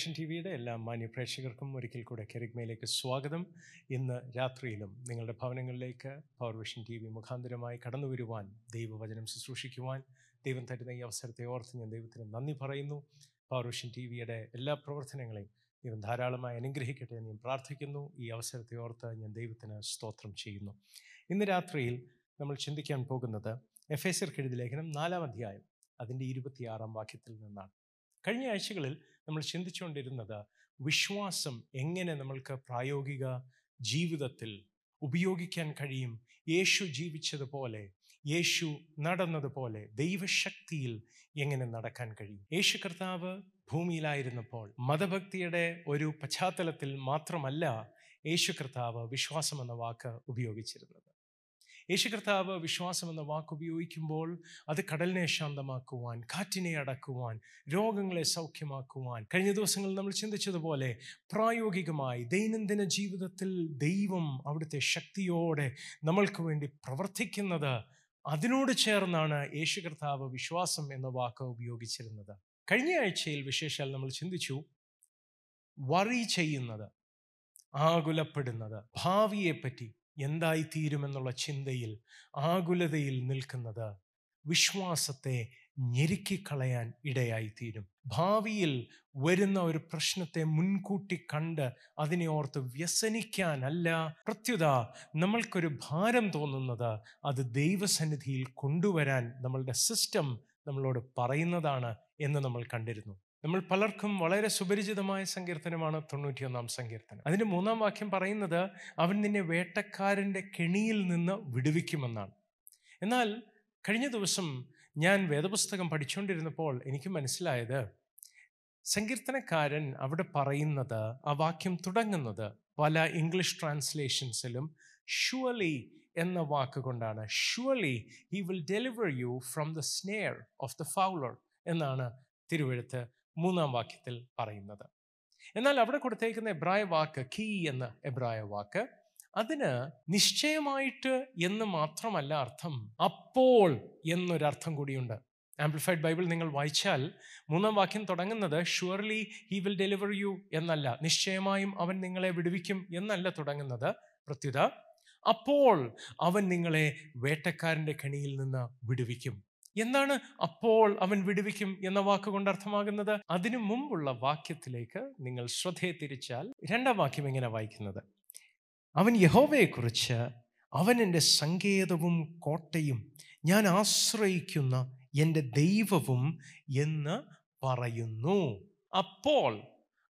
Vision T വിയുടെ എല്ലാ മാന്യ പ്രേക്ഷകർക്കും ഒരിക്കൽ കൂടെ കെറിഗ്മയിലേക്ക് സ്വാഗതം. ഇന്ന് രാത്രിയിലും നിങ്ങളുടെ ഭവനങ്ങളിലേക്ക് പവർ വിഷൻ ടി വി മുഖാന്തരമായി കടന്നു വരുവാൻ ദൈവവചനം ശുശ്രൂഷിക്കുവാൻ ദൈവം തരുന്ന ഈ അവസരത്തെ ഓർത്ത് ഞാൻ ദൈവത്തിന് നന്ദി പറയുന്നു. പവർ വിഷൻ ടി വിയുടെ എല്ലാ പ്രവർത്തനങ്ങളെയും ദൈവം ധാരാളമായി അനുഗ്രഹിക്കട്ടെ എന്ന് ഞാൻ പ്രാർത്ഥിക്കുന്നു. ഈ അവസരത്തെ ഓർത്ത് ഞാൻ ദൈവത്തിന് സ്തോത്രം ചെയ്യുന്നു. ഇന്ന് രാത്രിയിൽ നമ്മൾ ചിന്തിക്കാൻ പോകുന്നത് എഫ് എസ് എഴുതി ലേഖനം നാലാം അധ്യായം അതിന്റെ ഇരുപത്തിയാറാം വാക്യത്തിൽ നിന്നാണ്. കഴിഞ്ഞ ആഴ്ചകളിൽ നമ്മൾ ചിന്തിച്ചുകൊണ്ടിരുന്നത് വിശ്വാസം എങ്ങനെ നമ്മൾക്ക് പ്രായോഗിക ജീവിതത്തിൽ ഉപയോഗിക്കാൻ കഴിയും? യേശു ജീവിച്ചതുപോലെ യേശു നടന്നതുപോലെ ദൈവശക്തിയിൽ എങ്ങനെ നടക്കാൻ കഴിയും? യേശു കർത്താവ് ഭൂമിയിലായിരുന്നപ്പോൾ മതഭക്തിയുടെ ഒരു പശ്ചാത്തലത്തിൽ മാത്രമല്ല യേശു കർത്താവ് വിശ്വാസം എന്ന വാക്ക് ഉപയോഗിച്ചിരുന്നത്. യേശു കർത്താവ് വിശ്വാസം എന്ന വാക്ക് ഉപയോഗിക്കുമ്പോൾ അത് കടലിനെ ശാന്തമാക്കുവാൻ കാറ്റിനെ അടക്കുവാൻ രോഗങ്ങളെ സൗഖ്യമാക്കുവാൻ. കഴിഞ്ഞ ദിവസങ്ങളിൽ നമ്മൾ ചിന്തിച്ചതുപോലെ പ്രായോഗികമായി ദൈനംദിന ജീവിതത്തിൽ ദൈവം അവിടുത്തെ ശക്തിയോടെ നമ്മൾക്ക് വേണ്ടി പ്രവർത്തിക്കുന്നത് അതിനോട് ചേർന്നാണ് യേശു കർത്താവ് വിശ്വാസം എന്ന വാക്ക് ഉപയോഗിച്ചിരുന്നത്. കഴിഞ്ഞ ആഴ്ചയിൽ വിശേഷാൽ നമ്മൾ ചിന്തിച്ചു വറി ചെയ്യുന്നത് ആകുലപ്പെടുന്നത് ഭാവിയെപ്പറ്റി എന്തായിത്തീരുമെന്നുള്ള ചിന്തയിൽ ആകുലതയിൽ നിൽക്കുന്നത് വിശ്വാസത്തെ ഞെരുക്കിക്കളയാൻ ഇടയായിത്തീരും. ഭാവിയിൽ വരുന്ന ഒരു പ്രശ്നത്തെ മുൻകൂട്ടി കണ്ട് അതിനെ ഓർത്ത് വ്യസനിക്കാനല്ല. പ്രത്യുത നമ്മൾക്കൊരു ഭാരം തോന്നുന്നത് അത് ദൈവസന്നിധിയിൽ കൊണ്ടുവരാൻ നമ്മളുടെ സിസ്റ്റം നമ്മളോട് പറയുന്നതാണ് എന്ന് നമ്മൾ കണ്ടിരുന്നു. നമ്മൾ പലർക്കും വളരെ സുപരിചിതമായ സങ്കീർത്തനമാണ് തൊണ്ണൂറ്റിയൊന്നാം സങ്കീർത്തനം. അതിന്റെ മൂന്നാം വാക്യം പറയുന്നത് അവൻ നിന്നെ വേട്ടക്കാരന്റെ കെണിയിൽ നിന്ന് വിടുവിക്കുമെന്നാണ്. എന്നാൽ കഴിഞ്ഞ ദിവസം ഞാൻ വേദപുസ്തകം പഠിച്ചുകൊണ്ടിരുന്നപ്പോൾ എനിക്ക് മനസ്സിലായത് സങ്കീർത്തനക്കാരൻ അവിടെ പറയുന്നത് ആ വാക്യം തുടങ്ങുന്നത് പല ഇംഗ്ലീഷ് ട്രാൻസ്ലേഷൻസിലും ഷുവലി എന്ന വാക്കുകൊണ്ടാണ് surely he will deliver you from the snare of the fowler എന്നാണ് തിരുവഴുത്ത്. മൂന്നാം വാക്യത്തിൽ പറയുന്നത്. എന്നാൽ അവിടെ കൊടുത്തേക്കുന്ന എബ്രായ വാക്ക് കീ എന്ന എബ്രായ വാക്ക് അതിന് നിശ്ചയമായിട്ട് എന്ന് മാത്രമല്ല അർത്ഥം അപ്പോൾ എന്നൊരർത്ഥം കൂടിയുണ്ട്. ആംപ്ലിഫൈഡ് ബൈബിൾ നിങ്ങൾ വായിച്ചാൽ മൂന്നാം വാക്യം തുടങ്ങുന്നത് surely he will deliver you എന്നല്ല നിശ്ചയമായും അവൻ നിങ്ങളെ വിടുവിക്കും എന്നല്ല തുടങ്ങുന്നത്. പ്രത്യുത അപ്പോൾ അവൻ നിങ്ങളെ വേട്ടക്കാരന്റെ കെണിയിൽ നിന്ന് വിടുവിക്കും എന്താണ് അപ്പോൾ അവൻ വിടുവിക്കും എന്ന വാക്കുകൊണ്ട് അർത്ഥമാകുന്നത്? അതിനു മുമ്പുള്ള വാക്യത്തിലേക്ക് നിങ്ങൾ ശ്രദ്ധയെ തിരിച്ചാൽ രണ്ടാം വാക്യം ഇങ്ങനെ വായിക്കുന്നത്? അവൻ യഹോവയെക്കുറിച്ച് അവൻ എന്റെ സങ്കേതവും കോട്ടയും ഞാൻ ആശ്രയിക്കുന്ന എന്റെ ദൈവവും എന്ന് പറയുന്നു. അപ്പോൾ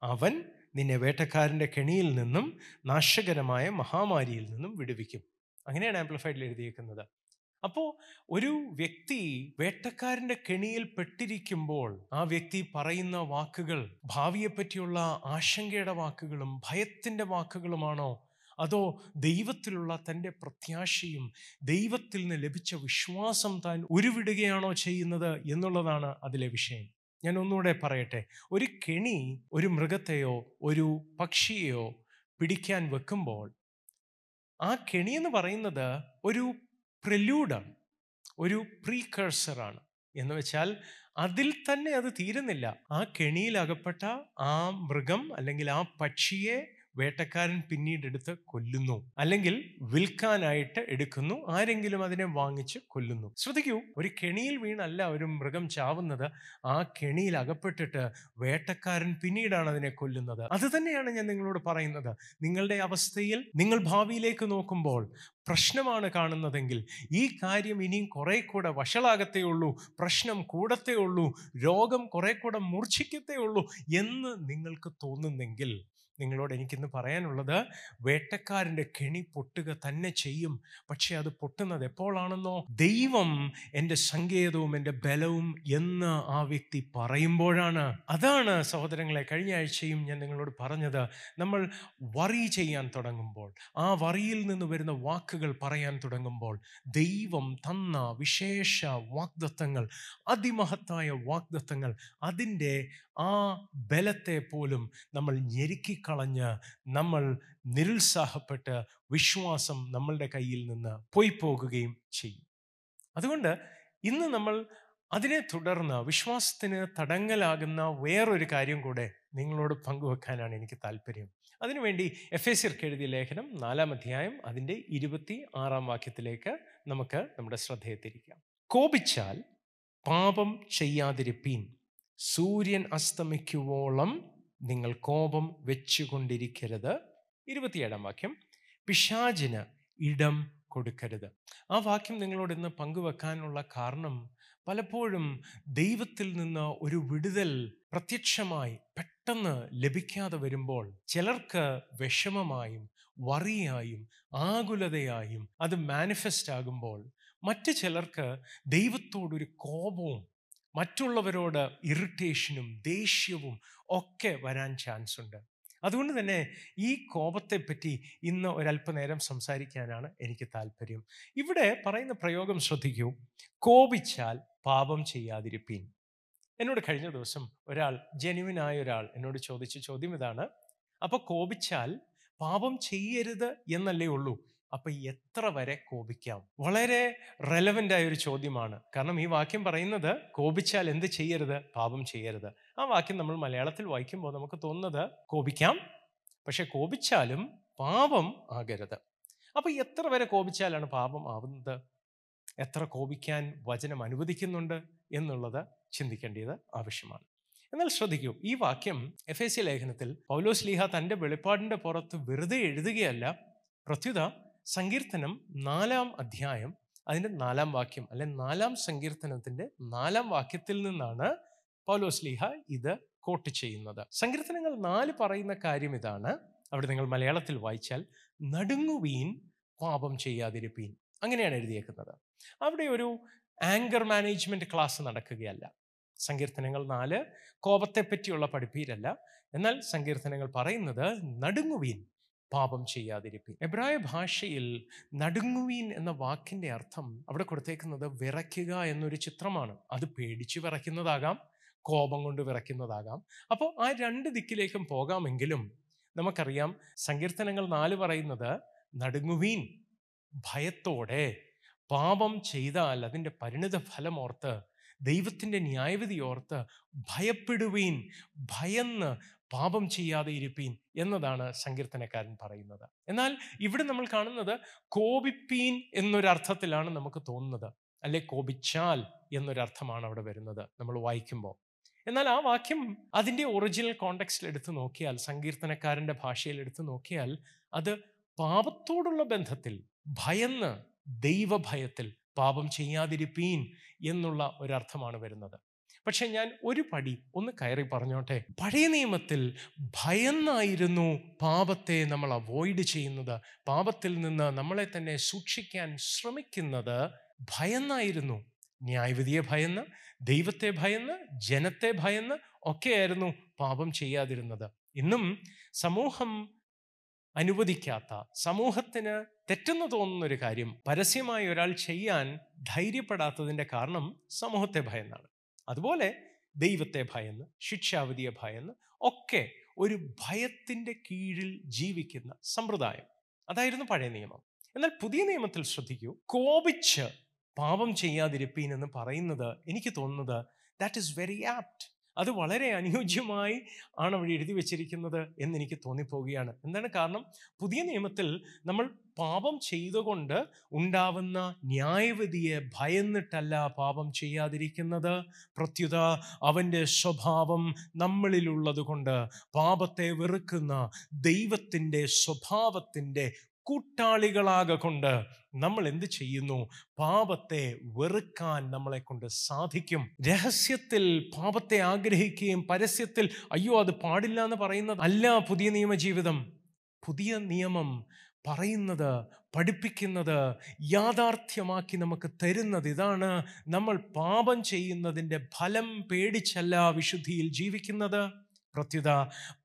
അവൻ നിന്നെ വേട്ടക്കാരന്റെ കെണിയിൽ നിന്നും നാശകരമായ മഹാമാരിയിൽ നിന്നും വിടുവിക്കും. അങ്ങനെയാണ് ആംപ്ലിഫൈഡിൽ എഴുതിയേക്കുന്നത്. അപ്പോൾ ഒരു വ്യക്തി വേട്ടക്കാരന്റെ കെണിയിൽ പെട്ടിരിക്കുമ്പോൾ ആ വ്യക്തി പറയുന്ന വാക്കുകൾ ഭാവിയെപ്പറ്റിയുള്ള ആശങ്കയുടെ വാക്കുകളും ഭയത്തിന്റെ വാക്കുകളുമാണോ? അതോ ദൈവത്തിലുള്ള തന്റെ പ്രത്യാശയും ദൈവത്തിൽ നിന്ന് ലഭിച്ച വിശ്വാസം താൻ ഉരുവിടുകയാണോ ചെയ്യുന്നത് എന്നുള്ളതാണ് അതിലെ വിഷയം. ഞാൻ ഒന്നുകൂടെ പറയട്ടെ. ഒരു കെണി ഒരു മൃഗത്തെയോ ഒരു പക്ഷിയെയോ പിടിക്കാൻ വെക്കുമ്പോൾ ആ കെണി എന്ന് പറയുന്നത് ഒരു പ്രില്യൂഡാണ് ഒരു പ്രീകേഴ്സറാണ്. എന്ന് വെച്ചാൽ അതിൽ തന്നെ അത് തീരുന്നില്ല. ആ കെണിയിൽ അകപ്പെട്ട ആ മൃഗം അല്ലെങ്കിൽ ആ പക്ഷിയെ വേട്ടക്കാരൻ പിന്നീട് എടുത്ത് കൊല്ലുന്നു. അല്ലെങ്കിൽ വിൽക്കാനായിട്ട് എടുക്കുന്നു. ആരെങ്കിലും അതിനെ വാങ്ങിച്ച് കൊല്ലുന്നു. ശ്രദ്ധിക്കൂ ഒരു കെണിയിൽ വീണല്ല ഒരു മൃഗം ചാവുന്നത്. ആ കെണിയിൽ അകപ്പെട്ടിട്ട് വേട്ടക്കാരൻ പിന്നീടാണ് അതിനെ കൊല്ലുന്നത്. അത് തന്നെയാണ് ഞാൻ നിങ്ങളോട് പറയുന്നത്. നിങ്ങളുടെ അവസ്ഥയിൽ നിങ്ങൾ ഭാവിയിലേക്ക് നോക്കുമ്പോൾ പ്രശ്നമാണ് കാണുന്നതെങ്കിൽ ഈ കാര്യം ഇനിയും കുറെ കൂടെ വഷളാകത്തേ ഉള്ളൂ പ്രശ്നം കൂടത്തേ ഉള്ളൂ രോഗം കുറെ കൂടെ മൂർച്ഛിക്കത്തേ ഉള്ളൂ എന്ന് നിങ്ങൾക്ക് തോന്നുന്നെങ്കിൽ നിങ്ങളോട് എനിക്കിന്ന് പറയാനുള്ളത് വേട്ടക്കാരന്റെ കെണി പൊട്ടുക തന്നെ ചെയ്യും. പക്ഷേ അത് പൊട്ടുന്നത് എപ്പോഴാണെന്നോ? ദൈവം എന്റെ സങ്കേതവും എന്റെ ബലവും എന്ന് ആ വ്യക്തി പറയുമ്പോഴാണ്. അതാണ് സഹോദരങ്ങളെ കഴിഞ്ഞ ആഴ്ചയും ഞാൻ നിങ്ങളോട് പറഞ്ഞത്. നമ്മൾ വറി ചെയ്യാൻ തുടങ്ങുമ്പോൾ ആ വറിയിൽ നിന്ന് വരുന്ന വാക്കുകൾ പറയാൻ തുടങ്ങുമ്പോൾ ദൈവം തന്ന വിശേഷ വാഗ്ദത്തങ്ങൾ അതിമഹത്തായ വാഗ്ദത്തങ്ങൾ അതിന്റെ ആ ബലത്തെ പോലും നമ്മൾ ഞെരുക്കിക്കളഞ്ഞ് നമ്മൾ നിരുത്സാഹപ്പെട്ട് വിശ്വാസം നമ്മളുടെ കയ്യിൽ നിന്ന് പോയി പോകുകയും ചെയ്യും. അതുകൊണ്ട് ഇന്ന് നമ്മൾ അതിനെ തുടർന്ന് വിശ്വാസത്തിന് തടങ്ങലാകുന്ന വേറൊരു കാര്യം കൂടെ നിങ്ങളോട് പങ്കുവെക്കാനാണ് എനിക്ക് താല്പര്യം. അതിനുവേണ്ടി എഫ് എ സിർക്ക് എഴുതിയ ലേഖനം നാലാം അധ്യായം അതിന്റെ ഇരുപത്തി ആറാം വാക്യത്തിലേക്ക് നമുക്ക് നമ്മുടെ ശ്രദ്ധയെ തിരിക്കാം കോപിച്ചാൽ പാപം ചെയ്യാതിരിപ്പീൻ. സൂര്യൻ അസ്തമിക്കുവോളം നിങ്ങൾ കോപം വെച്ചുകൊണ്ടിരിക്കരുത്. ഇരുപത്തിയേഴാം വാക്യം. പിശാചിന് ഇടം കൊടുക്കരുത്. ആ വാക്യം നിങ്ങളോട് ഇന്ന് പങ്കുവെക്കാനുള്ള കാരണം പലപ്പോഴും ദൈവത്തിൽ നിന്ന് ഒരു വിടുതൽ പ്രത്യക്ഷമായി പെട്ടെന്ന് ലഭിക്കാതെ വരുമ്പോൾ ചിലർക്ക് വിഷമമായും വറിയായും ആകുലതയായും അത് മാനിഫെസ്റ്റ് ആകുമ്പോൾ മറ്റു ചിലർക്ക് ദൈവത്തോടൊരു കോപവും മറ്റുള്ളവരോട് ഇറിറ്റേഷനും ദേഷ്യവും ഒക്കെ വരാൻ ചാൻസ് ഉണ്ട്. അതുകൊണ്ട് തന്നെ ഈ കോപത്തെപ്പറ്റി ഇന്ന് ഒരല്പനേരം സംസാരിക്കാനാണ് എനിക്ക് താല്പര്യം. ഇവിടെ പറയുന്ന പ്രയോഗം ശ്രദ്ധിക്കൂ. കോപിച്ചാൽ പാപം ചെയ്യാതിരിപ്പീൻ. എന്നോട് കഴിഞ്ഞ ദിവസം ഒരാൾ ജെനുവിനായ ഒരാൾ എന്നോട് ചോദിച്ച ചോദ്യം ഇതാണ്. അപ്പൊ കോപിച്ചാൽ പാപം ചെയ്യരുത് എന്നല്ലേ ഉള്ളൂ. അപ്പൊ എത്ര വരെ കോപിക്കാം? വളരെ റെലവെന്റ് ആയ ഒരു ചോദ്യമാണ്. കാരണം ഈ വാക്യം പറയുന്നത് കോപിച്ചാൽ എന്ത് ചെയ്യരുത്? പാപം ചെയ്യരുത്. ആ വാക്യം നമ്മൾ മലയാളത്തിൽ വായിക്കുമ്പോൾ നമുക്ക് തോന്നുന്നത് കോപിക്കാം. പക്ഷെ കോപിച്ചാലും പാപം ആകരുത്. അപ്പൊ എത്ര വരെ കോപിച്ചാലാണ് പാപം ആവുന്നത്? എത്ര കോപിക്കാൻ വചനം അനുവദിക്കുന്നുണ്ട് എന്നുള്ളത് ചിന്തിക്കേണ്ടത് ആവശ്യമാണ്. എന്നാൽ ശ്രദ്ധിക്കൂ ഈ വാക്യം എഫ് എ സി ലേഖനത്തിൽ പൗലോസ് ലീഹ തന്റെ വെളിപ്പാടിന്റെ പുറത്ത് വെറുതെ എഴുതുകയല്ല പ്രത്യുത സങ്കീർത്തനം നാലാം അധ്യായം അതിന്റെ നാലാം വാക്യം അല്ലെ നാലാം സങ്കീർത്തനത്തിന്റെ നാലാം വാക്യത്തിൽ നിന്നാണ് പൗലോസ് ലീഹ ഇത് കോട്ട് ചെയ്യുന്നത്. സങ്കീർത്തനങ്ങൾ നാല് പറയുന്ന കാര്യം ഇതാണ്. അവിടെ നിങ്ങൾ മലയാളത്തിൽ വായിച്ചാൽ നടുങ്ങുവീൻ പാപം ചെയ്യാതിരിപ്പീൻ അങ്ങനെയാണ് എഴുതിയേക്കുന്നത്. അവിടെ ഒരു ആങ്കർ മാനേജ്മെന്റ് ക്ലാസ് നടക്കുകയല്ല. സങ്കീർത്തനങ്ങൾ നാല് കോപത്തെപ്പറ്റിയുള്ള പഠിപ്പീരല്ല. എന്നാൽ സങ്കീർത്തനങ്ങൾ പറയുന്നത് നടുങ്ങുവീൻ പാപം ചെയ്യാതിരിപ്പീൻ. എബ്രായ ഭാഷയിൽ നടുങ്ങുവീൻ എന്ന വാക്കിന്റെ അർത്ഥം അവിടെ കൊടുത്തേക്കുന്നത് വിറയ്ക്കുക എന്നൊരു ചിത്രമാണ്. അത് പേടിച്ച് വിറയ്ക്കുന്നതാകാം കോപം കൊണ്ട് വിറയ്ക്കുന്നതാകാം. അപ്പോൾ ആ രണ്ട് ദിക്കിലേക്കും പോകാമെങ്കിലും നമുക്കറിയാം സങ്കീർത്തനങ്ങൾ നാല് പറയുന്നത് നടുങ്ങുവീൻ ഭയത്തോടെ പാപം ചെയ്താൽ അതിന്റെ പരിണിത ഓർത്ത് ദൈവത്തിന്റെ ന്യായവിധി ഓർത്ത് ഭയപ്പെടുവീൻ ഭയന്ന് പാപം ചെയ്യാതെ ഇരുപ്പീൻ എന്നതാണ് സങ്കീർത്തനക്കാരൻ പറയുന്നത്. എന്നാൽ ഇവിടെ നമ്മൾ കാണുന്നത് കോപിപ്പീൻ എന്നൊരർത്ഥത്തിലാണ് നമുക്ക് തോന്നുന്നത്. അല്ലെ കോപിച്ചാൽ എന്നൊരർത്ഥമാണ് അവിടെ വരുന്നത് നമ്മൾ വായിക്കുമ്പോൾ. എന്നാൽ ആ വാക്യം അതിന്റെ ഒറിജിനൽ കോണ്ടെക്സ്റ്റിൽ എടുത്തു നോക്കിയാൽ സങ്കീർത്തനക്കാരന്റെ ഭാഷയിൽ എടുത്തു നോക്കിയാൽ അത് പാപത്തോടുള്ള ബന്ധത്തിൽ ഭയന്ന് ദൈവഭയത്തിൽ പാപം ചെയ്യാതിരിപ്പീൻ എന്നുള്ള ഒരർത്ഥമാണ് വരുന്നത്. പക്ഷെ ഞാൻ ഒരു പടി ഒന്ന് കയറി പറഞ്ഞോട്ടെ? പഴയ നിയമത്തിൽ ഭയന്നായിരുന്നു പാപത്തെ നമ്മൾ അവോയ്ഡ് ചെയ്യുന്നത്. പാപത്തിൽ നിന്ന് നമ്മളെ തന്നെ സൂക്ഷിക്കാൻ ശ്രമിക്കുന്നത് ഭയന്നായിരുന്നു. ന്യായവിധിയെ ഭയന്ന് ദൈവത്തെ ഭയന്ന് ജനത്തെ ഭയന്ന് ഒക്കെയായിരുന്നു പാപം ചെയ്യാതിരുന്നത്. ഇന്നും സമൂഹം അനുവദിക്കാത്ത സമൂഹത്തിന് തെറ്റെന്ന് തോന്നുന്ന ഒരു കാര്യം പരസ്യമായി ഒരാൾ ചെയ്യാൻ ധൈര്യപ്പെടാത്തതിന്റെ കാരണം സമൂഹത്തെ ഭയന്നാണ്. അതുപോലെ ദൈവത്തെ ഭയന്ന് ശിക്ഷാവിധിയെ ഭയന്ന് ഒക്കെ ഒരു ഭയത്തിന്റെ കീഴിൽ ജീവിക്കുന്ന സമ്പ്രദായം. അതായിരുന്നു പഴയ നിയമം. എന്നാൽ പുതിയ നിയമത്തിൽ ശ്രദ്ധിക്കൂ. കോപിച്ച് പാപം ചെയ്യാതിരിപ്പീൻ എന്ന് പറയുന്നത് എനിക്ക് തോന്നുന്നത് ദാറ്റ് ഈസ് വെരി ആപ്റ്റ് അത് വളരെ അനുയോജ്യമായി ആണ് അവിടെ എഴുതി വെച്ചിരിക്കുന്നത് എന്നെനിക്ക് തോന്നിപ്പോവുകയാണ്. എന്താണ് കാരണം? പുതിയ നിയമത്തിൽ നമ്മൾ പാപം ചെയ്തുകൊണ്ട് ഉണ്ടാവുന്ന ന്യായവിധിയെ ഭയന്നിട്ടല്ല പാപം ചെയ്യാതിരിക്കുന്നത്. പ്രത്യുത അവന്റെ സ്വഭാവം നമ്മളിലുള്ളത് കൊണ്ട് പാപത്തെ വെറുക്കുന്ന ദൈവത്തിന്റെ സ്വഭാവത്തിന്റെ കൂട്ടാളികളാകെ കൊണ്ട് നമ്മൾ എന്ത് ചെയ്യുന്നു? പാപത്തെ വെറുക്കാൻ നമ്മളെ കൊണ്ട് സാധിക്കും. രഹസ്യത്തിൽ പാപത്തെ ആഗ്രഹിക്കുകയും പരസ്യത്തിൽ അയ്യോ അത് പാടില്ല എന്ന് പറയുന്നത് അല്ല പുതിയ നിയമ ജീവിതം പുതിയ നിയമം പറയുന്നത് പഠിപ്പിക്കുന്നത് യാഥാർത്ഥ്യമാക്കി നമുക്ക് തരുന്നത് ഇതാണ് നമ്മൾ പാപം ചെയ്യുന്നതിന്റെ ഫലം പേടിച്ചല്ല വിശുദ്ധിയിൽ ജീവിക്കുന്നത്. പ്രത്യുത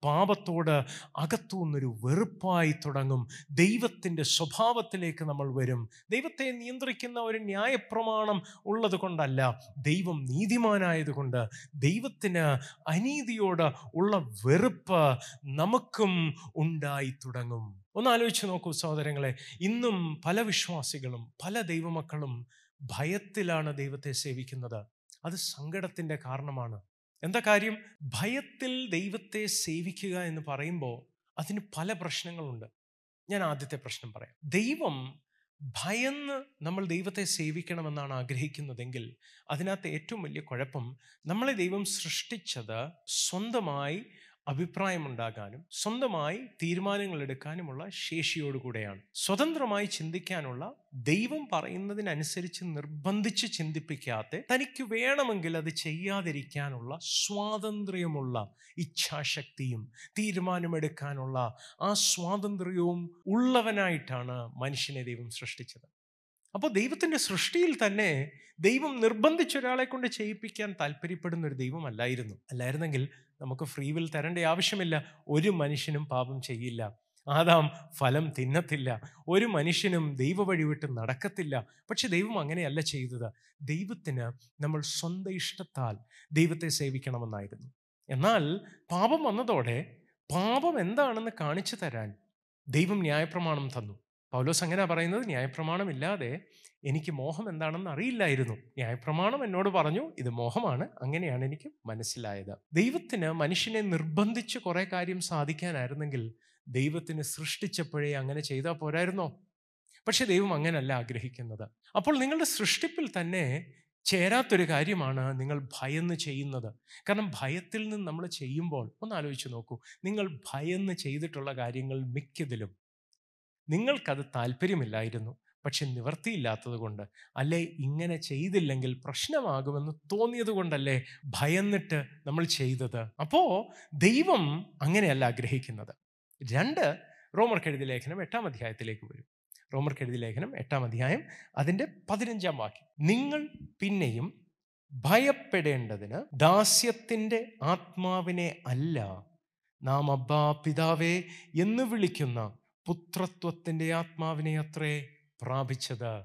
പാപത്തോട് അകത്തുനിന്നൊരു വെറുപ്പായി തുടങ്ങും. ദൈവത്തിന്റെ സ്വഭാവത്തിലേക്ക് നമ്മൾ വരും. ദൈവത്തെ നിയന്ത്രിക്കുന്ന ഒരു ന്യായപ്രമാണം ഉള്ളത് കൊണ്ടല്ല ദൈവം നീതിമാനായതുകൊണ്ട്. ദൈവത്തിന് അനീതിയോട് ഉള്ള വെറുപ്പ് നമുക്കും ഉണ്ടായി തുടങ്ങും. ഒന്ന് ആലോചിച്ച് നോക്കൂ സഹോദരങ്ങളെ ഇന്നും പല വിശ്വാസികളും പല ദൈവമക്കളും ഭയത്തിലാണ് ദൈവത്തെ സേവിക്കുന്നത്. അത് സങ്കടത്തിന്റെ കാരണമാണ്. എന്താ കാര്യം? ഭയത്തിൽ ദൈവത്തെ സേവിക്കുക എന്ന് പറയുമ്പോൾ അതിന് പല പ്രശ്നങ്ങളുണ്ട്. ഞാൻ ആദ്യത്തെ പ്രശ്നം പറയാം. ദൈവം ഭയന്ന് നമ്മൾ ദൈവത്തെ സേവിക്കണമെന്നാണ് ആഗ്രഹിക്കുന്നതെങ്കിൽ അതിനകത്ത് ഏറ്റവും വലിയ കുഴപ്പം നമ്മളെ ദൈവം സൃഷ്ടിച്ചത് സ്വന്തമായി അഭിപ്രായമുണ്ടാകാനും സ്വന്തമായി തീരുമാനങ്ങൾ എടുക്കാനുമുള്ള ശേഷിയോടുകൂടെയാണ്. സ്വതന്ത്രമായി ചിന്തിക്കാനുള്ള ദൈവം പറയുന്നതിനനുസരിച്ച് നിർബന്ധിച്ച് ചിന്തിപ്പിക്കാതെ തനിക്ക് വേണമെങ്കിൽ അത് ചെയ്യാതിരിക്കാനുള്ള സ്വാതന്ത്ര്യമുള്ള ഇച്ഛാശക്തിയും തീരുമാനമെടുക്കാനുള്ള ആ സ്വാതന്ത്ര്യവും ഉള്ളവനായിട്ടാണ് മനുഷ്യനെ ദൈവം സൃഷ്ടിച്ചത്. അപ്പോൾ ദൈവത്തിന്റെ സൃഷ്ടിയിൽ തന്നെ ദൈവം നിർബന്ധിച്ച ഒരാളെ കൊണ്ട് ചെയ്യിപ്പിക്കാൻ താല്പര്യപ്പെടുന്ന ഒരു ദൈവമല്ലായിരുന്നു അല്ലായിരുന്നെങ്കിൽ നമുക്ക് ഫ്രീ വിൽ തരേണ്ട ആവശ്യമില്ല. ഒരു മനുഷ്യനും പാപം ചെയ്യില്ല. ആദാം ഫലം തിന്നത്തില്ല. ഒരു മനുഷ്യനും ദൈവ വഴി വിട്ട് നടക്കത്തില്ല. പക്ഷെ ദൈവം അങ്ങനെയല്ല ചെയ്തത്. ദൈവത്തിന് നമ്മൾ സ്വന്തം ഇഷ്ടത്താൽ ദൈവത്തെ സേവിക്കണമെന്നായിരുന്നു. എന്നാൽ പാപം വന്നതോടെ പാപം എന്താണെന്ന് കാണിച്ചു തരാൻ ദൈവം ന്യായപ്രമാണം തന്നു. പൗലോസ് അങ്ങനെ പറയുന്നത് ന്യായപ്രമാണമില്ലാതെ എനിക്ക് മോഹം എന്താണെന്ന് അറിയില്ലായിരുന്നു. ന്യായപ്രമാണം എന്നോട് പറഞ്ഞു ഇത് മോഹമാണ്. അങ്ങനെയാണ് എനിക്ക് മനസ്സിലായത്. ദൈവത്തിന് മനുഷ്യനെ നിർബന്ധിച്ച് കുറേ കാര്യം സാധിക്കാനായിരുന്നെങ്കിൽ ദൈവത്തിന് സൃഷ്ടിച്ചപ്പോഴേ അങ്ങനെ ചെയ്താൽ പോരായിരുന്നോ? പക്ഷെ ദൈവം അങ്ങനല്ല ആഗ്രഹിക്കുന്നത്. അപ്പോൾ നിങ്ങളുടെ സൃഷ്ടിപ്പിൽ തന്നെ ചേരാത്തൊരു കാര്യമാണ് നിങ്ങൾ ഭയന്ന് ചെയ്യുന്നത്. കാരണം ഭയത്തിൽ നിന്ന് നമ്മൾ ചെയ്യുമ്പോൾ ഒന്ന് ആലോചിച്ച് നോക്കൂ. നിങ്ങൾ ഭയന്ന് ചെയ്തിട്ടുള്ള കാര്യങ്ങൾ മിക്കതിലും നിങ്ങൾക്കത് താല്പര്യമില്ലായിരുന്നു. പക്ഷെ നിവർത്തിയില്ലാത്തത് കൊണ്ട് അല്ലേ ഇങ്ങനെ ചെയ്തില്ലെങ്കിൽ പ്രശ്നമാകുമെന്ന് തോന്നിയത് കൊണ്ടല്ലേ ഭയന്നിട്ട് നമ്മൾ ചെയ്തത്? അപ്പോൾ ദൈവം അങ്ങനെയല്ല ആഗ്രഹിക്കുന്നത്. രണ്ട് റോമർ കെഴുതി ലേഖനം എട്ടാം അധ്യായത്തിലേക്ക് വരും. റോമർ കെഴുതി ലേഖനം എട്ടാം അധ്യായം അതിന്റെ പതിനഞ്ചാം വാക്യം. നിങ്ങൾ പിന്നെയും ഭയപ്പെടേണ്ടതിന് ദാസ്യത്തിന്റെ ആത്മാവിനെ അല്ല നാം അബ്ബാ പിതാവേ എന്ന് വിളിക്കുന്ന പുത്രത്വത്തിന്റെ ആത്മാവിനെ അത്രേ പ്രാപിച്ചത്.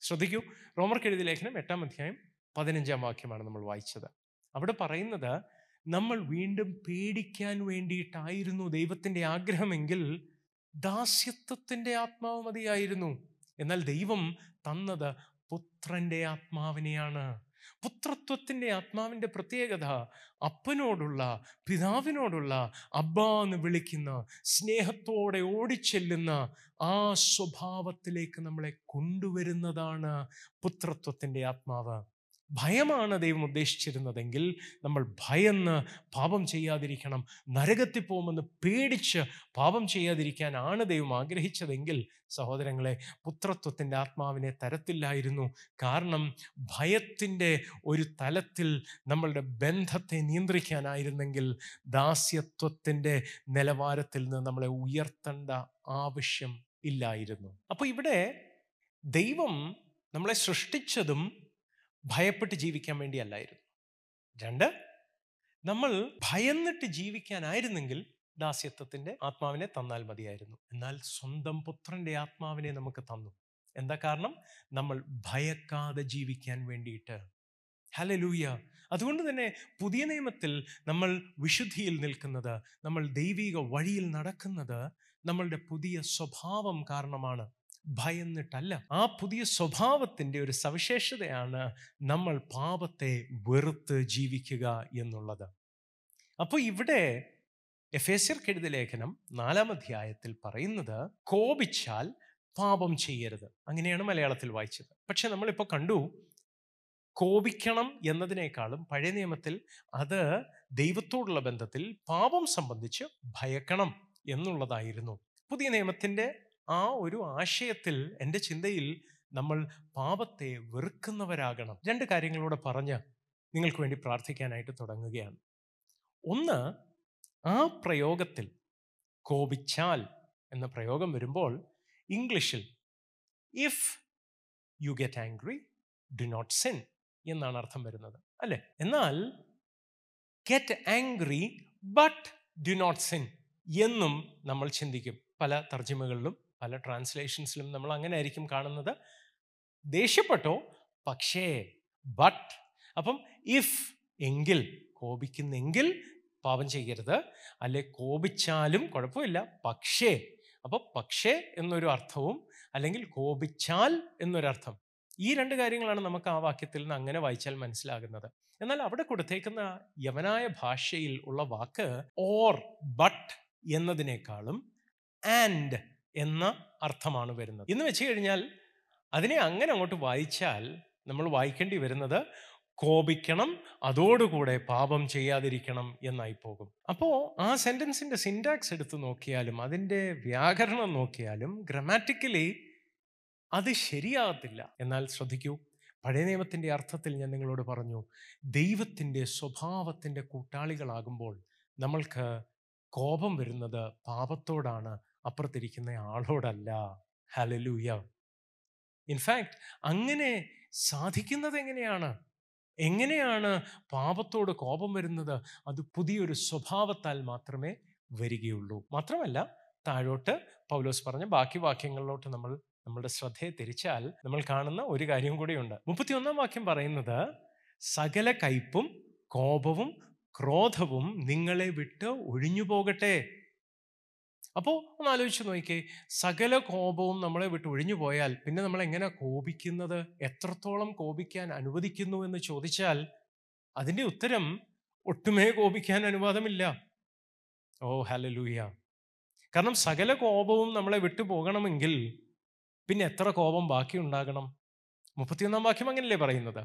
ശ്രദ്ധിക്കൂ. റോമർക്കെഴുതി ലേഖനം എട്ടാം അധ്യായം പതിനഞ്ചാം വാക്യമാണ് നമ്മൾ വായിച്ചത്. അവിടെ പറയുന്നത് നമ്മൾ വീണ്ടും പേടിക്കാൻ വേണ്ടിയിട്ടായിരുന്നു ദൈവത്തിന്റെ ആഗ്രഹമെങ്കിൽ ദാസ്യത്വത്തിന്റെ ആത്മാവ് മതിയായിരുന്നു. എന്നാൽ ദൈവം തന്നത് പുത്രന്റെ ആത്മാവിനെയാണ്. പുത്രത്വത്തിന്റെ ആത്മാവിന്റെ പ്രത്യേകത അപ്പനോടുള്ള പിതാവിനോടുള്ള അബ്ബ എന്ന് വിളിക്കുന്ന സ്നേഹത്തോടെ ഓടിച്ചെല്ലുന്ന ആ സ്വഭാവത്തിലേക്ക് നമ്മളെ കൊണ്ടുവരുന്നതാണ് പുത്രത്വത്തിന്റെ ആത്മാവ്. ഭയമാണ് ദൈവം ഉദ്ദേശിച്ചിരുന്നതെങ്കിൽ നമ്മൾ ഭയന്ന് പാപം ചെയ്യാതിരിക്കണം നരകത്തിൽ പോകുമെന്ന് പേടിച്ച് പാപം ചെയ്യാതിരിക്കാനാണ് ദൈവം ആഗ്രഹിച്ചതെങ്കിൽ സഹോദരങ്ങളെ പുത്രത്വത്തിന്റെ ആത്മാവിനെ തരത്തില്ലായിരുന്നു. കാരണം ഭയത്തിന്റെ ഒരു തലത്തിൽ നമ്മളുടെ ബന്ധത്തെ നിയന്ത്രിക്കാനായിരുന്നെങ്കിൽ ദാസ്യത്വത്തിന്റെ നിലവാരത്തിൽ നിന്ന് നമ്മളെ ഉയർത്തേണ്ട ആവശ്യം ഇല്ലായിരുന്നു. അപ്പോൾ ഇവിടെ ദൈവം നമ്മളെ സൃഷ്ടിച്ചതും ഭയപ്പെട്ട് ജീവിക്കാൻ വേണ്ടിയല്ലായിരുന്നു. രണ്ട് നമ്മൾ ഭയന്നിട്ട് ജീവിക്കാനായിരുന്നെങ്കിൽ ദാസ്യത്വത്തിന്റെ ആത്മാവിനെ തന്നാൽ മതിയായിരുന്നു. എന്നാൽ സ്വന്തം പുത്രന്റെ ആത്മാവിനെ നമുക്ക് തന്നു. എന്താ കാരണം? നമ്മൾ ഭയക്കാതെ ജീവിക്കാൻ വേണ്ടിയിട്ട്. ഹലലൂയ അതുകൊണ്ട് തന്നെ പുതിയ നിയമത്തിൽ നമ്മൾ വിശുദ്ധിയിൽ നിൽക്കുന്നത് നമ്മൾ ദൈവിക വഴിയിൽ നടക്കുന്നത് നമ്മളുടെ പുതിയ സ്വഭാവം കാരണമാണ്. ഭയന്നിട്ടല്ല. ആ പുതിയ സ്വഭാവത്തിന്റെ ഒരു സവിശേഷതയാണ് നമ്മൾ പാപത്തെ വെറുത്ത് ജീവിക്കുക എന്നുള്ളത്. അപ്പോൾ ഇവിടെ എഫേസ്യർക്കെഴുത ലേഖനം നാലാം അധ്യായത്തിൽ പറയുന്നത് കോപിച്ചാൽ പാപം ചെയ്യരുത്. അങ്ങനെയാണ് മലയാളത്തിൽ വായിച്ചത്. പക്ഷെ നമ്മളിപ്പോൾ കണ്ടു കോപിക്കണം എന്നതിനേക്കാളും പഴയ നിയമത്തിൽ അത് ദൈവത്തോടുള്ള ബന്ധത്തിൽ പാപം സംബന്ധിച്ച് ഭയക്കണം എന്നുള്ളതായിരുന്നു. പുതിയ നിയമത്തിന്റെ ആ ഒരു ആശയത്തിൽ എന്റെ ചിന്തയിൽ നമ്മൾ പാപത്തെ വെറുക്കുന്നവരാകണം. രണ്ട് കാര്യങ്ങളൂടെ പറഞ്ഞ് നിങ്ങൾക്ക് വേണ്ടി പ്രാർത്ഥിക്കാനായിട്ട് തുടങ്ങുകയാണ്. ഒന്ന് ആ പ്രയോഗത്തിൽ കോപിച്ചാൽ എന്ന പ്രയോഗം വരുമ്പോൾ ഇംഗ്ലീഷിൽ if you get angry do not sin എന്നാണ് അർത്ഥം വരുന്നത്. അല്ലേ? എന്നാൽ get angry but do not sin എന്നും നമ്മൾ ചിന്തിക്കും. പല തർജിമകളിലും പല ട്രാൻസ്ലേഷൻസിലും നമ്മൾ അങ്ങനെ ആയിരിക്കും കാണുന്നത്. ദേഷ്യപ്പെട്ടോ? പക്ഷേ ബട്ട് അപ്പം ഇഫ് എങ്കിൽ കോപിക്കുന്നെങ്കിൽ പാപം ചെയ്യരുത്. അല്ലെ കോപിച്ചാലും കുഴപ്പമില്ല. പക്ഷേ അപ്പോൾ പക്ഷേ എന്നൊരു അർത്ഥവും അല്ലെങ്കിൽ കോപിച്ചാൽ എന്നൊരർത്ഥം. ഈ രണ്ട് കാര്യങ്ങളാണ് നമുക്ക് ആ വാക്യത്തിൽ നിന്ന് അങ്ങനെ വായിച്ചാൽ മനസ്സിലാകുന്നത്. എന്നാൽ അവിടെ കൊടുത്തേക്കുന്ന യവനായ ഭാഷയിൽ ഉള്ള വാക്ക് ഓർ ബട്ട് എന്നതിനേക്കാളും ആൻഡ് എന്ന അർത്ഥമാണ് വരുന്നത്. എന്ന് വെച്ച് കഴിഞ്ഞാൽ അതിനെ അങ്ങനെ അങ്ങോട്ട് വായിച്ചാൽ നമ്മൾ വായിക്കേണ്ടി വരുന്നത് കോപിക്കണം അതോടുകൂടെ പാപം ചെയ്യാതിരിക്കണം എന്നായി പോകും അപ്പോൾ ആ സെന്റൻസിന്റെ സിന്റാക്സ് എടുത്ത് നോക്കിയാലും അതിന്റെ വ്യാകരണം നോക്കിയാലും ഗ്രമാറ്റിക്കലി അത് ശരിയാകത്തില്ല. എന്നാൽ ശ്രദ്ധിക്കൂ പഴയ നിയമത്തിന്റെ അർത്ഥത്തിൽ ഞാൻ നിങ്ങളോട് പറഞ്ഞു ദൈവത്തിന്റെ സ്വഭാവത്തിന്റെ കൂട്ടാളികളാകുമ്പോൾ നമ്മൾക്ക് കോപം വരുന്നത് പാപത്തോടാണ് അപ്പുറത്തിരിക്കുന്ന ആളോടല്ല. ഹലലൂയ ഇൻഫാക്ട് അങ്ങനെ സാധിക്കുന്നത് എങ്ങനെയാണ്? എങ്ങനെയാണ് പാപത്തോട് കോപം വരുന്നത്? അത് പുതിയൊരു സ്വഭാവത്താൽ മാത്രമേ വരികയുള്ളൂ. മാത്രമല്ല താഴോട്ട് പൗലോസ് പറഞ്ഞ ബാക്കി വാക്യങ്ങളിലോട്ട് നമ്മൾ നമ്മുടെ ശ്രദ്ധയെ തിരിച്ചാൽ നമ്മൾ കാണുന്ന ഒരു കാര്യം കൂടിയുണ്ട്. മുപ്പത്തിയൊന്നാം വാക്യം പറയുന്നത് സകല കയ്പും കോപവും ക്രോധവും നിങ്ങളെ വിട്ട് ഒഴിഞ്ഞു പോകട്ടെ അപ്പോൾ ഒന്ന് ആലോചിച്ച് നോക്കിക്കേ സകല കോപവും നമ്മളെ വിട്ട് ഒഴിഞ്ഞു പോയാൽ പിന്നെ നമ്മൾ എങ്ങനെ കോപിക്കുന്നത്? എത്രത്തോളം കോപിക്കാൻ അനുവദിക്കുന്നു എന്ന് ചോദിച്ചാൽ അതിന്റെ ഉത്തരം ഒട്ടുമേ കോപിക്കാൻ അനുവാദമില്ല. ഓ ഹലലൂയ കാരണം സകല കോപവും നമ്മളെ വിട്ടു പോകണമെങ്കിൽ പിന്നെ എത്ര കോപം ബാക്കി ഉണ്ടാകണം മുപ്പത്തിയൊന്നാം വാക്യം അങ്ങനല്ലേ പറയുന്നത്?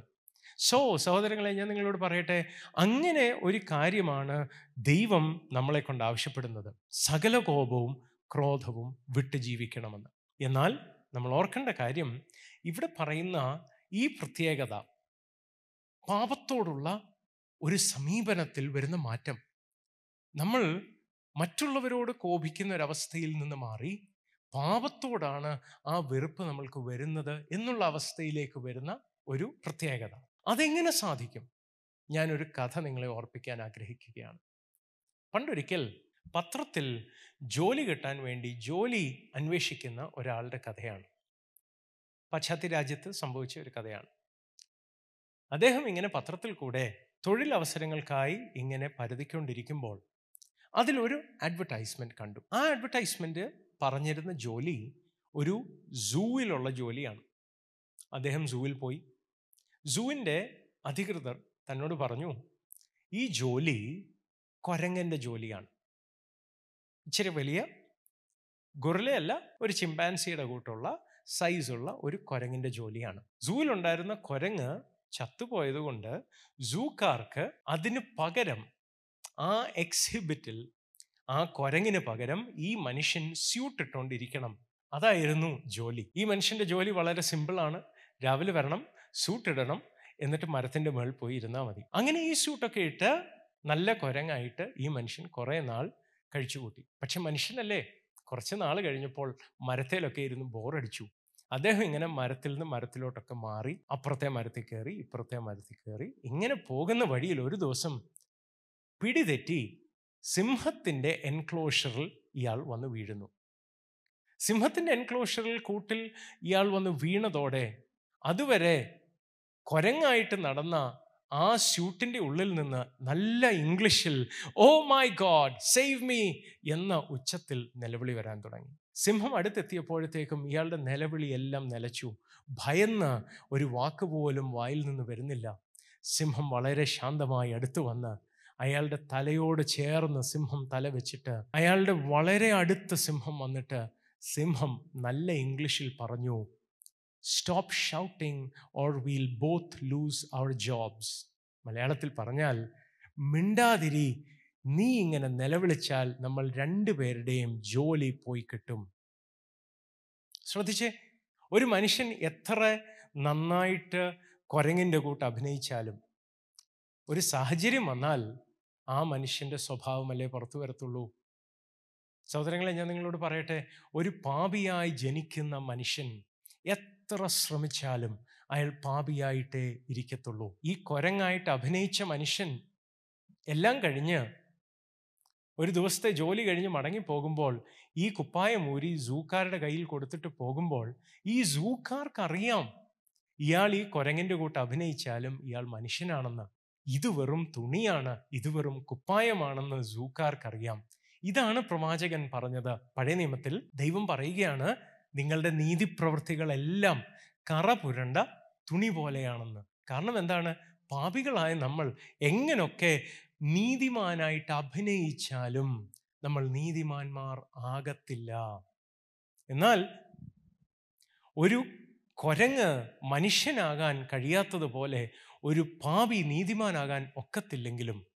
സോ സഹോദരങ്ങളെ ഞാൻ നിങ്ങളോട് പറയട്ടെ അങ്ങനെ ഒരു കാര്യമാണ് ദൈവം നമ്മളെ കൊണ്ട് ആവശ്യപ്പെടുന്നത്. സകല കോപവും ക്രോധവും വിട്ട് ജീവിക്കണമെന്ന്. എന്നാൽ നമ്മൾ ഓർക്കേണ്ട കാര്യം ഇവിടെ പറയുന്ന ഈ പ്രത്യേകത പാപത്തോടുള്ള ഒരു സമീപനത്തിൽ വരുന്ന മാറ്റം. നമ്മൾ മറ്റുള്ളവരോട് കോപിക്കുന്ന ഒരവസ്ഥയിൽ നിന്ന് മാറി പാപത്തോടാണ് ആ വെറുപ്പ് നമ്മൾക്ക് വരുന്നത് എന്നുള്ള അവസ്ഥയിലേക്ക് വരുന്ന ഒരു പ്രത്യേകത. അതെങ്ങനെ സാധിക്കും? ഞാനൊരു കഥ നിങ്ങളെ ഓർപ്പിക്കാൻ ആഗ്രഹിക്കുകയാണ്. പണ്ടൊരിക്കൽ പത്രത്തിൽ ജോലി കിട്ടാൻ വേണ്ടി ജോലി അന്വേഷിക്കുന്ന ഒരാളുടെ കഥയാണ്. പാശ്ചാത്യ രാജ്യത്ത് സംഭവിച്ച ഒരു കഥയാണ്. അദ്ദേഹം ഇങ്ങനെ പത്രത്തിൽ കൂടെ തൊഴിലവസരങ്ങൾക്കായി ഇങ്ങനെ പരതിക്കൊണ്ടിരിക്കുമ്പോൾ അതിലൊരു അഡ്വർടൈസ്മെന്റ് കണ്ടു. ആ അഡ്വർടൈസ്മെന്റ് പറഞ്ഞിരുന്ന ജോലി ഒരു സൂവിലുള്ള ജോലിയാണ്. അദ്ദേഹം സൂവിൽ പോയി സൂവിന്റെ അധികൃതർ തന്നോട് പറഞ്ഞു ഈ ജോലി കൊരങ്ങന്റെ ജോലിയാണ്. ഇച്ചിരി വലിയ ഗൊറിലയല്ല ഒരു ചിമ്പാൻസിയുടെ കൂട്ടുള്ള സൈസുള്ള ഒരു കൊരങ്ങിന്റെ ജോലിയാണ്. സൂവിലുണ്ടായിരുന്ന കൊരങ്ങ് ചത്തുപോയതുകൊണ്ട് സൂക്കാർക്ക് അതിന് പകരം ആ എക്സിബിറ്റിൽ ആ കൊരങ്ങിന് പകരം ഈ മനുഷ്യൻ സ്യൂട്ട് ഇട്ടുകൊണ്ടിരിക്കണം അതായിരുന്നു ജോലി. ഈ മനുഷ്യന്റെ ജോലി വളരെ സിമ്പിളാണ്. രാവിലെ വരണം സൂട്ട് ഇടണം എന്നിട്ട് മരത്തിന്റെ മുകളിൽ പോയി ഇരുന്നാൽ മതി. അങ്ങനെ ഈ സൂട്ടൊക്കെ ഇട്ട് നല്ല കുരങ്ങായിട്ട് ഈ മനുഷ്യൻ കുറേ നാൾ കഴിച്ചുകൂട്ടി. പക്ഷെ മനുഷ്യനല്ലേ? കുറച്ച് നാൾ കഴിഞ്ഞപ്പോൾ മരത്തിലൊക്കെ ഇരുന്ന് ബോറടിച്ചു. അദ്ദേഹം ഇങ്ങനെ മരത്തിൽ നിന്ന് മരത്തിലോട്ടൊക്കെ മാറി അപ്പുറത്തെ മരത്തിൽ കയറി ഇപ്പുറത്തെ മരത്തിൽ കയറി ഇങ്ങനെ പോകുന്ന വഴിയിൽ ഒരു ദിവസം പിടിതെറ്റി സിംഹത്തിന്റെ എൻക്ലോഷറിൽ ഇയാൾ വന്ന് വീഴുന്നു. സിംഹത്തിന്റെ എൻക്ലോഷറിൽ കൂട്ടിൽ ഇയാൾ വന്ന് വീണതോടെ അതുവരെ കൊരങ്ങായിട്ട് നടന്ന ആ സ്യൂട്ടിന്റെ ഉള്ളിൽ നിന്ന് നല്ല ഇംഗ്ലീഷിൽ oh my God save me എന്ന ഉച്ചത്തിൽ നിലവിളി വരാൻ തുടങ്ങി. സിംഹം അടുത്തെത്തിയപ്പോഴത്തേക്കും ഇയാളുടെ നിലവിളി എല്ലാം നിലച്ചു. ഭയന്ന് ഒരു വാക്ക് പോലും വായിൽ നിന്ന് വരുന്നില്ല. സിംഹം വളരെ ശാന്തമായി അടുത്തു വന്ന് അയാളുടെ തലയോട് ചേർന്ന് സിംഹം തല വെച്ചിട്ട് അയാളുടെ വളരെ അടുത്ത് സിംഹം വന്നിട്ട് സിംഹം നല്ല ഇംഗ്ലീഷിൽ പറഞ്ഞു stop shouting or will both lose our jobs മലയാളത്തിൽ പറഞ്ഞാൽ മിണ്ടാതിരി നീ ഇങ്ങനെ നിലവിളിച്ചാൽ നമ്മൾ രണ്ടുപേരുടെയും ജോലി പോയി കിട്ടും. ശ്രദ്ധിച്ചേ ഒരു മനുഷ്യൻ എത്ര നന്നായിട്ട് കുരങ്ങിന്റെ കൂട്ട് അഭിനയിച്ചാലും ഒരു സാഹചര്യം വന്നാൽ ആ മനുഷ്യന്റെ സ്വഭാവമല്ലേ പുറത്തു വരത്തുള്ളൂ. സഹോദരങ്ങളെ ഞാൻ നിങ്ങളോട് പറയട്ടെ ഒരു പാപിയായി ജനിക്കുന്ന മനുഷ്യൻ ശ്രമിച്ചാലും അയാൾ പാപിയായിട്ടേ ഇരിക്കത്തുള്ളൂ. ഈ കൊരങ്ങായിട്ട് അഭിനയിച്ച മനുഷ്യൻ എല്ലാം കഴിഞ്ഞ് ഒരു ദിവസത്തെ ജോലി കഴിഞ്ഞ് മടങ്ങി പോകുമ്പോൾ ഈ കുപ്പായം ഊരി സൂക്കാരുടെ കയ്യിൽ കൊടുത്തിട്ട് പോകുമ്പോൾ ഈ സൂക്കാർക്കറിയാം ഇയാൾ ഈ കൊരങ്ങിന്റെ കൂട്ട് അഭിനയിച്ചാലും ഇയാൾ മനുഷ്യനാണെന്ന്. ഇത് വെറും തുണിയാണ് ഇത് വെറും കുപ്പായമാണെന്ന് സൂക്കാർക്കറിയാം. ഇതാണ് പ്രവാചകൻ പറഞ്ഞത്. പഴയ നിയമത്തിൽ ദൈവം പറയുകയാണ് നിങ്ങളുടെ നീതിപ്രവൃത്തികളെല്ലാം കറ പുരണ്ട തുണി പോലെയാണെന്ന്. കാരണം എന്താണ്? പാപികളായ നമ്മൾ എങ്ങനൊക്കെ നീതിമാനായിട്ട് അഭിനയിച്ചാലും നമ്മൾ നീതിമാന്മാർ ആകത്തില്ല. എന്നാൽ ഒരു കൊരങ്ങ് മനുഷ്യനാകാൻ കഴിയാത്തതുപോലെ ഒരു പാപി നീതിമാനാകാൻ ഒക്കത്തില്ലെങ്കിലും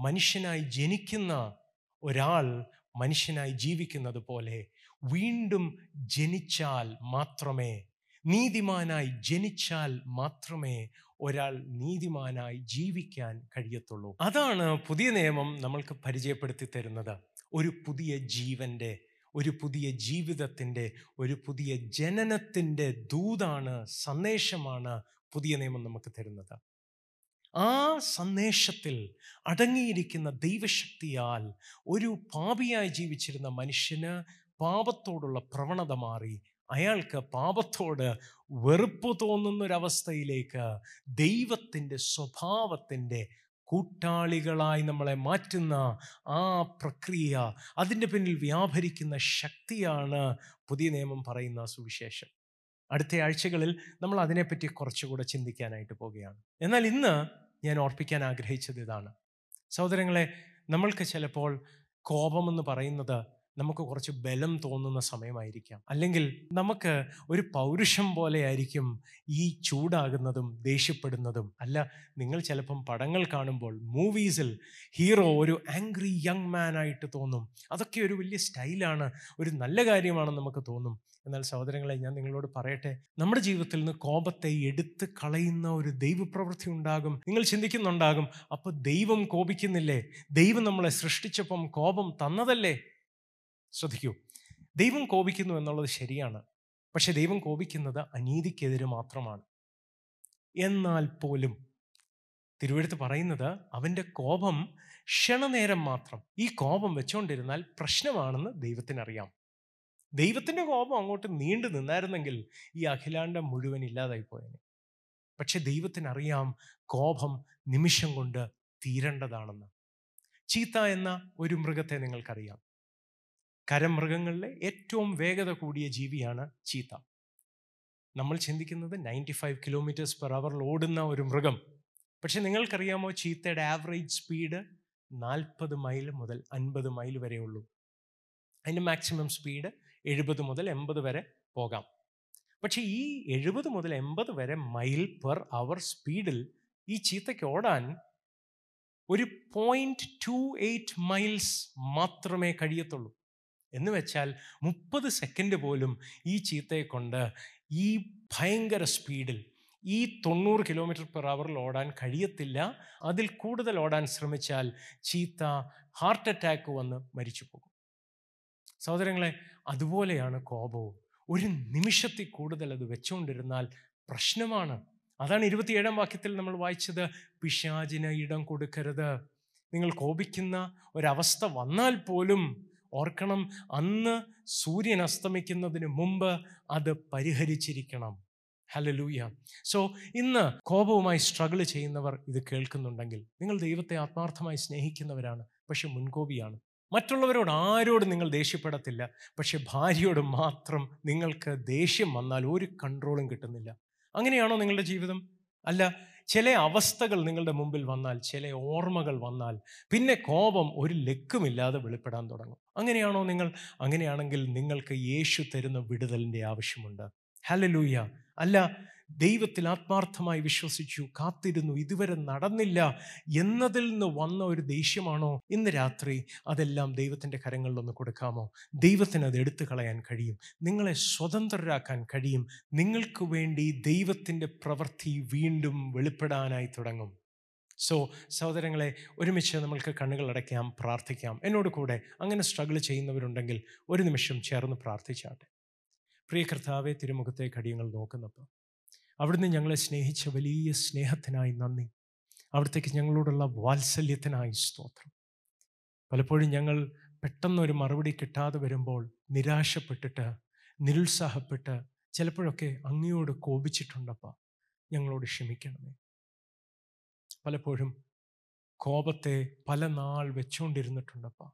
മനുഷ്യനായി ജനിക്കുന്ന ഒരാൾ മനുഷ്യനായി ജീവിക്കുന്നത് പോലെ വീണ്ടും ജനിച്ചാൽ മാത്രമേ നീതിമാനായി ജനിച്ചാൽ മാത്രമേ ഒരാൾ നീതിമാനായി ജീവിക്കാൻ കഴിയത്തുള്ളൂ. അതാണ് പുതിയ നിയമം നമ്മൾക്ക് പരിചയപ്പെടുത്തി തരുന്നത്. ഒരു പുതിയ ജീവന്റെ ഒരു പുതിയ ജീവിതത്തിന്റെ ഒരു പുതിയ ജനനത്തിന്റെ ദൂതാണ് സന്ദേശമാണ് പുതിയ നിയമം നമുക്ക് തരുന്നത്. ആ സന്ദേശത്തിൽ അടങ്ങിയിരിക്കുന്ന ദൈവശക്തിയാൽ ഒരു പാപിയായി ജീവിച്ചിരുന്ന മനുഷ്യന് പാപത്തോടുള്ള പ്രവണത മാറി. അയാൾക്ക് പാപത്തോട് വെറുപ്പ് തോന്നുന്നൊരവസ്ഥയിലേക്ക് ദൈവത്തിന്റെ സ്വഭാവത്തിന്റെ കൂട്ടാളികളായി നമ്മളെ മാറ്റുന്ന ആ പ്രക്രിയ അതിന്റെ പിന്നിൽ വ്യാപരിക്കുന്ന ശക്തിയാണ് പുതിയ നിയമം പറയുന്ന സുവിശേഷം. അടുത്ത ആഴ്ചകളിൽ നമ്മൾ അതിനെപ്പറ്റി കുറച്ചുകൂടെ ചിന്തിക്കാനായിട്ട് പോവുകയാണ്. എന്നാൽ ഇന്ന് ഞാൻ ഓർപ്പിക്കാൻ ആഗ്രഹിച്ചത് ഇതാണ്. സഹോദരങ്ങളെ നമ്മൾക്ക് ചിലപ്പോൾ കോപമെന്ന് പറയുന്നത് നമുക്ക് കുറച്ച് ബലം തോന്നുന്ന സമയമായിരിക്കാം. അല്ലെങ്കിൽ നമുക്ക് ഒരു പൗരുഷം പോലെയായിരിക്കും ഈ ചൂടാകുന്നതും ദേഷ്യപ്പെടുന്നതും. അല്ല നിങ്ങൾ ചിലപ്പം പടങ്ങൾ കാണുമ്പോൾ മൂവീസിൽ ഹീറോ ഒരു ആംഗ്രി യങ് മാൻ ആയിട്ട് തോന്നും. അതൊക്കെ ഒരു വലിയ സ്റ്റൈലാണ് ഒരു നല്ല കാര്യമാണെന്ന് നമുക്ക് തോന്നും. എന്നാൽ സഹോദരങ്ങളെ ഞാൻ നിങ്ങളോട് പറയട്ടെ നമ്മുടെ ജീവിതത്തിൽ നിന്ന് കോപത്തെ എടുത്ത് കളയുന്ന ഒരു ദൈവപ്രവൃത്തി ഉണ്ടാകും. നിങ്ങൾ ചിന്തിക്കുന്നുണ്ടാകും അപ്പോൾ ദൈവം കോപിക്കുന്നില്ലേ? ദൈവം നമ്മളെ സൃഷ്ടിച്ചപ്പം കോപം തന്നതല്ലേ? ശ്രദ്ധിക്കൂ. ദൈവം കോപിക്കുന്നു എന്നുള്ളത് ശരിയാണ്. പക്ഷെ ദൈവം കോപിക്കുന്നത് അനീതിക്കെതിരെ മാത്രമാണ്. എന്നാൽ പോലും തിരുവെടുത്ത് പറയുന്നത് അവന്റെ കോപം ക്ഷണനേരം മാത്രം. ഈ കോപം വെച്ചുകൊണ്ടിരുന്നാൽ പ്രശ്നമാണെന്ന് ദൈവത്തിനറിയാം. ദൈവത്തിന്റെ കോപം അങ്ങോട്ട് നീണ്ടു നിന്നായിരുന്നെങ്കിൽ ഈ അഖിലാണ്ടം മുഴുവൻ ഇല്ലാതായി പോയേനെ പക്ഷെ ദൈവത്തിനറിയാം കോപം നിമിഷം കൊണ്ട് തീരേണ്ടതാണെന്ന്. ചീത്ത എന്ന ഒരു മൃഗത്തെ നിങ്ങൾക്കറിയാം. കരമൃഗങ്ങളിലെ ഏറ്റവും വേഗത കൂടിയ ജീവിയാണ് ചീത്ത. നമ്മൾ ചിന്തിക്കുന്നത് നയന്റി ഫൈവ് കിലോമീറ്റേഴ്സ് പെർ അവറിൽ ഓടുന്ന ഒരു മൃഗം. പക്ഷെ നിങ്ങൾക്കറിയാമോ ചീത്തയുടെ ആവറേജ് സ്പീഡ് നാൽപ്പത് മൈൽ മുതൽ അൻപത് മൈൽ വരെ ഉള്ളൂ. അതിന്റെ മാക്സിമം സ്പീഡ് എഴുപത് മുതൽ എൺപത് വരെ പോകാം. പക്ഷേ ഈ എഴുപത് മുതൽ എൺപത് വരെ മൈൽ പെർ അവർ സ്പീഡിൽ ഈ ചീത്തയ്ക്ക് ഓടാൻ ഒരു പോയിന്റ് ടു എയ്റ്റ് മൈൽസ് മാത്രമേ കഴിയത്തുള്ളൂ. എന്ന് വെച്ചാൽ മുപ്പത് സെക്കൻഡ് പോലും ഈ ചീത്തയെ കൊണ്ട് ഈ ഭയങ്കര സ്പീഡിൽ ഈ തൊണ്ണൂറ് കിലോമീറ്റർ പെർ അവറിൽ ഓടാൻ കഴിയത്തില്ല. അതിൽ കൂടുതൽ ഓടാൻ ശ്രമിച്ചാൽ ചീത്ത ഹാർട്ട് അറ്റാക്ക് വന്ന് മരിച്ചു പോകും. സഹോദരങ്ങളെ അതുപോലെയാണ് കോപവും. ഒരു നിമിഷത്തിൽ കൂടുതൽ അത് വെച്ചുകൊണ്ടിരുന്നാൽ പ്രശ്നമാണ്. അതാണ് ഇരുപത്തിയേഴാം വാക്യത്തിൽ നമ്മൾ വായിച്ചത്. പിശാചിന് ഇടം കൊടുക്കരുത്. നിങ്ങൾ കോപിക്കുന്ന ഒരവസ്ഥ വന്നാൽ പോലും ഓർക്കണം അന്ന് സൂര്യൻ അസ്തമിക്കുന്നതിന് മുമ്പ് അത് പരിഹരിച്ചിരിക്കണം. ഹലലൂയ സോ ഇന്ന് കോപവുമായി സ്ട്രഗിൾ ചെയ്യുന്നവർ ഇത് കേൾക്കുന്നുണ്ടെങ്കിൽ നിങ്ങൾ ദൈവത്തെ ആത്മാർത്ഥമായി സ്നേഹിക്കുന്നവരാണ് പക്ഷെ മുൻകോപിയാണ്. മറ്റുള്ളവരോട് ആരോടും നിങ്ങൾ ദേഷ്യപ്പെടത്തില്ല പക്ഷെ ഭാര്യയോട് മാത്രം നിങ്ങൾക്ക് ദേഷ്യം വന്നാൽ ഒരു കൺട്രോളും കിട്ടുന്നില്ല. അങ്ങനെയാണോ നിങ്ങളുടെ ജീവിതം? അല്ല ചില അവസ്ഥകൾ നിങ്ങളുടെ മുമ്പിൽ വന്നാൽ ചില ഓർമ്മകൾ വന്നാൽ പിന്നെ കോപം ഒരു ലക്കുമില്ലാതെ വെളിപ്പെടാൻ തുടങ്ങും. അങ്ങനെയാണോ നിങ്ങൾ? അങ്ങനെയാണെങ്കിൽ നിങ്ങൾക്ക് യേശു തരുന്ന വിടുതലിന്റെ ആവശ്യമുണ്ട്. ഹലലൂയ അല്ല ദൈവത്തിൽ ആത്മാർത്ഥമായി വിശ്വസിച്ചു കാത്തിരുന്നു ഇതുവരെ നടന്നില്ല എന്നതിൽ നിന്ന് വന്ന ഒരു ദേഷ്യമാണോ ഇന്ന് രാത്രി? അതെല്ലാം ദൈവത്തിന്റെ കരങ്ങളിലൊന്ന് കൊടുക്കാമോ? ദൈവത്തിന് അത് എടുത്തു കളയാൻ കഴിയും നിങ്ങളെ സ്വതന്ത്രരാക്കാൻ കഴിയും നിങ്ങൾക്ക് വേണ്ടി ദൈവത്തിന്റെ പ്രവൃത്തി വീണ്ടും വെളിപ്പെടാനായി തുടങ്ങും. സോ സഹോദരങ്ങളെ ഒരുമിച്ച് നമ്മൾക്ക് കണ്ണുകൾ അടയ്ക്കാം പ്രാർത്ഥിക്കാം. എന്നോട് കൂടെ അങ്ങനെ സ്ട്രഗിൾ ചെയ്യുന്നവരുണ്ടെങ്കിൽ ഒരു നിമിഷം ചേർന്ന് പ്രാർത്ഥിച്ചാട്ടെ. പ്രിയ കർത്താവെ തിരുമുഖത്തെ കടിയങ്ങൾ നോക്കുന്നപ്പോൾ അവിടുന്ന് ഞങ്ങളെ സ്നേഹിച്ച വലിയ സ്നേഹത്തിനായി നന്ദി. അവിടത്തേക്ക് ഞങ്ങളോടുള്ള വാത്സല്യത്തിനായി സ്തോത്രം. പലപ്പോഴും ഞങ്ങൾ പെട്ടെന്നൊരു മറുപടി കിട്ടാതെ വരുമ്പോൾ നിരാശപ്പെട്ടിട്ട് നിരുത്സാഹപ്പെട്ട് ചിലപ്പോഴൊക്കെ അങ്ങയോട് കോപിച്ചിട്ടുണ്ടപ്പ ഞങ്ങളോട് ക്ഷമിക്കണമേ. പലപ്പോഴും കോപത്തെ പല നാൾ വെച്ചുകൊണ്ടിരുന്നിട്ടുണ്ടപ്പ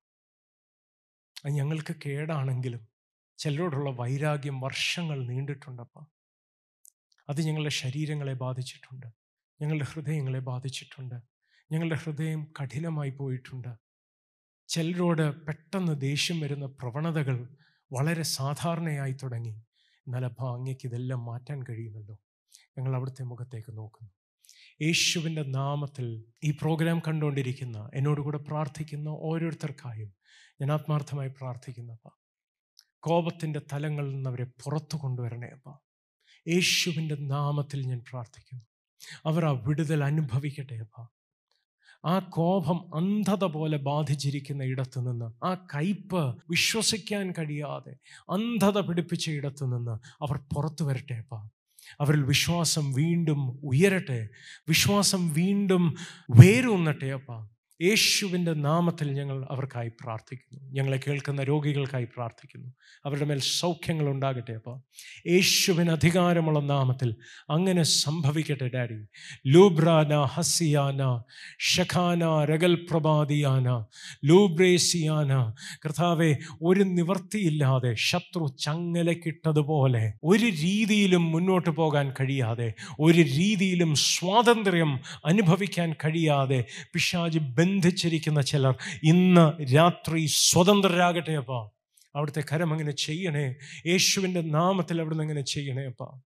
അത് ഞങ്ങൾക്ക് കേടാണെങ്കിലും ചിലരോടുള്ള വൈരാഗ്യം വർഷങ്ങൾ നീണ്ടിട്ടുണ്ടപ്പ. അത് ഞങ്ങളുടെ ശരീരങ്ങളെ ബാധിച്ചിട്ടുണ്ട്. ഞങ്ങളുടെ ഹൃദയങ്ങളെ ബാധിച്ചിട്ടുണ്ട്. ഞങ്ങളുടെ ഹൃദയം കഠിനമായി പോയിട്ടുണ്ട്. ചിലരോട് പെട്ടെന്ന് ദേഷ്യം വരുന്ന പ്രവണതകൾ വളരെ സാധാരണയായി തുടങ്ങി. എന്നാൽ അപ്പം അങ്ങേക്ക് ഇതെല്ലാം മാറ്റാൻ കഴിയുമല്ലോ. ഞങ്ങൾ അവിടുത്തെ മുഖത്തേക്ക് നോക്കുന്നു. യേശുവിന്റെ നാമത്തിൽ ഈ പ്രോഗ്രാം കണ്ടുകൊണ്ടിരിക്കുന്ന എന്നോട് കൂടെ പ്രാർത്ഥിക്കുന്ന ഓരോരുത്തർക്കായും ഞാൻ ആത്മാർത്ഥമായി പ്രാർത്ഥിക്കുന്നപ്പ കോപത്തിന്റെ തലങ്ങളിൽ നിന്ന് അവരെ പുറത്തു കൊണ്ടുവരണേ അപ്പ. യേശുവിന്റെ നാമത്തിൽ ഞാൻ പ്രാർത്ഥിക്കുന്നു. അവർ ആ വിടുതൽ അനുഭവിക്കട്ടെ അപ്പ. ആ കോപം അന്ധത പോലെ ബാധിച്ചിരിക്കുന്ന ഇടത്തു നിന്ന് ആ കയ്പ് വിശ്വസിക്കാൻ കഴിയാതെ അന്ധത പിടിപ്പിച്ച ഇടത്തു നിന്ന് അവർ പുറത്തു വരട്ടെ അപ്പ. അവരിൽ വിശ്വാസം വീണ്ടും ഉയരട്ടെ വിശ്വാസം വീണ്ടും വേരൂന്നട്ടെ അപ്പ. യേശുവിന്റെ നാമത്തിൽ ഞങ്ങൾ അവർക്കായി പ്രാർത്ഥിക്കുന്നു. ഞങ്ങളെ കേൾക്കുന്ന രോഗികൾക്കായി പ്രാർത്ഥിക്കുന്നു. അവരുടെ മേൽ സൗഖ്യങ്ങൾ ഉണ്ടാകട്ടെ അപ്പോൾ യേശുവിന് അധികാരമുള്ള നാമത്തിൽ അങ്ങനെ സംഭവിക്കട്ടെ ഡാഡി. ലൂബ്രാന ഹസിയാന ഷഖാന രഗൽ പ്രഭാതിയാന ലൂബ്രേസിയാന. കർത്താവെ ഒരു നിവർത്തിയില്ലാതെ ശത്രു ചങ്ങലക്കിട്ടതുപോലെ ഒരു രീതിയിലും മുന്നോട്ട് പോകാൻ കഴിയാതെ ഒരു രീതിയിലും സ്വാതന്ത്ര്യം അനുഭവിക്കാൻ കഴിയാതെ പിശാജ് ബന്ധിച്ചിരിക്കുന്ന ചിലർ ഇന്ന് രാത്രി സ്വതന്ത്രരാകട്ടെ അപ്പാ. അവിടുത്തെ കരം അങ്ങനെ ചെയ്യണേ? യേശുവിന്റെ നാമത്തിൽ അവിടുന്ന് അങ്ങനെ ചെയ്യണേ അപ്പാ?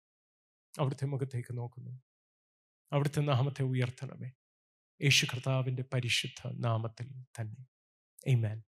അവിടുത്തെ മുഖത്തേക്ക് നോക്കുന്നു. അവിടുത്തെ നാമത്തെ ഉയർത്തണമേ. യേശു കർത്താവിന്റെ പരിശുദ്ധ നാമത്തിൽ തന്നെ. Amen.